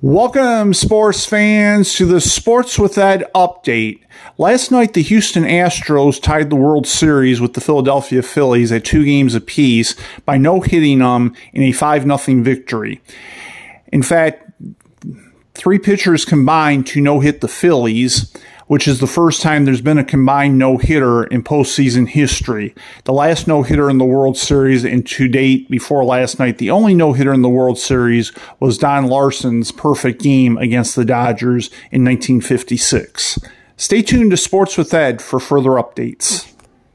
Welcome, sports fans, to the Sports with Ed update. Last night, the Houston Astros tied the World Series with the Philadelphia Phillies at two games apiece by no hitting them in a 5 0 victory. In fact, three pitchers combined to no hit the Phillies which is the first time there's been a combined no hitter in postseason history. The last no hitter in the World Series, and to date, before last night, the only no hitter in the World Series was Don Larsen's perfect game against the Dodgers in 1956. Stay tuned to Sports with Ed for further updates.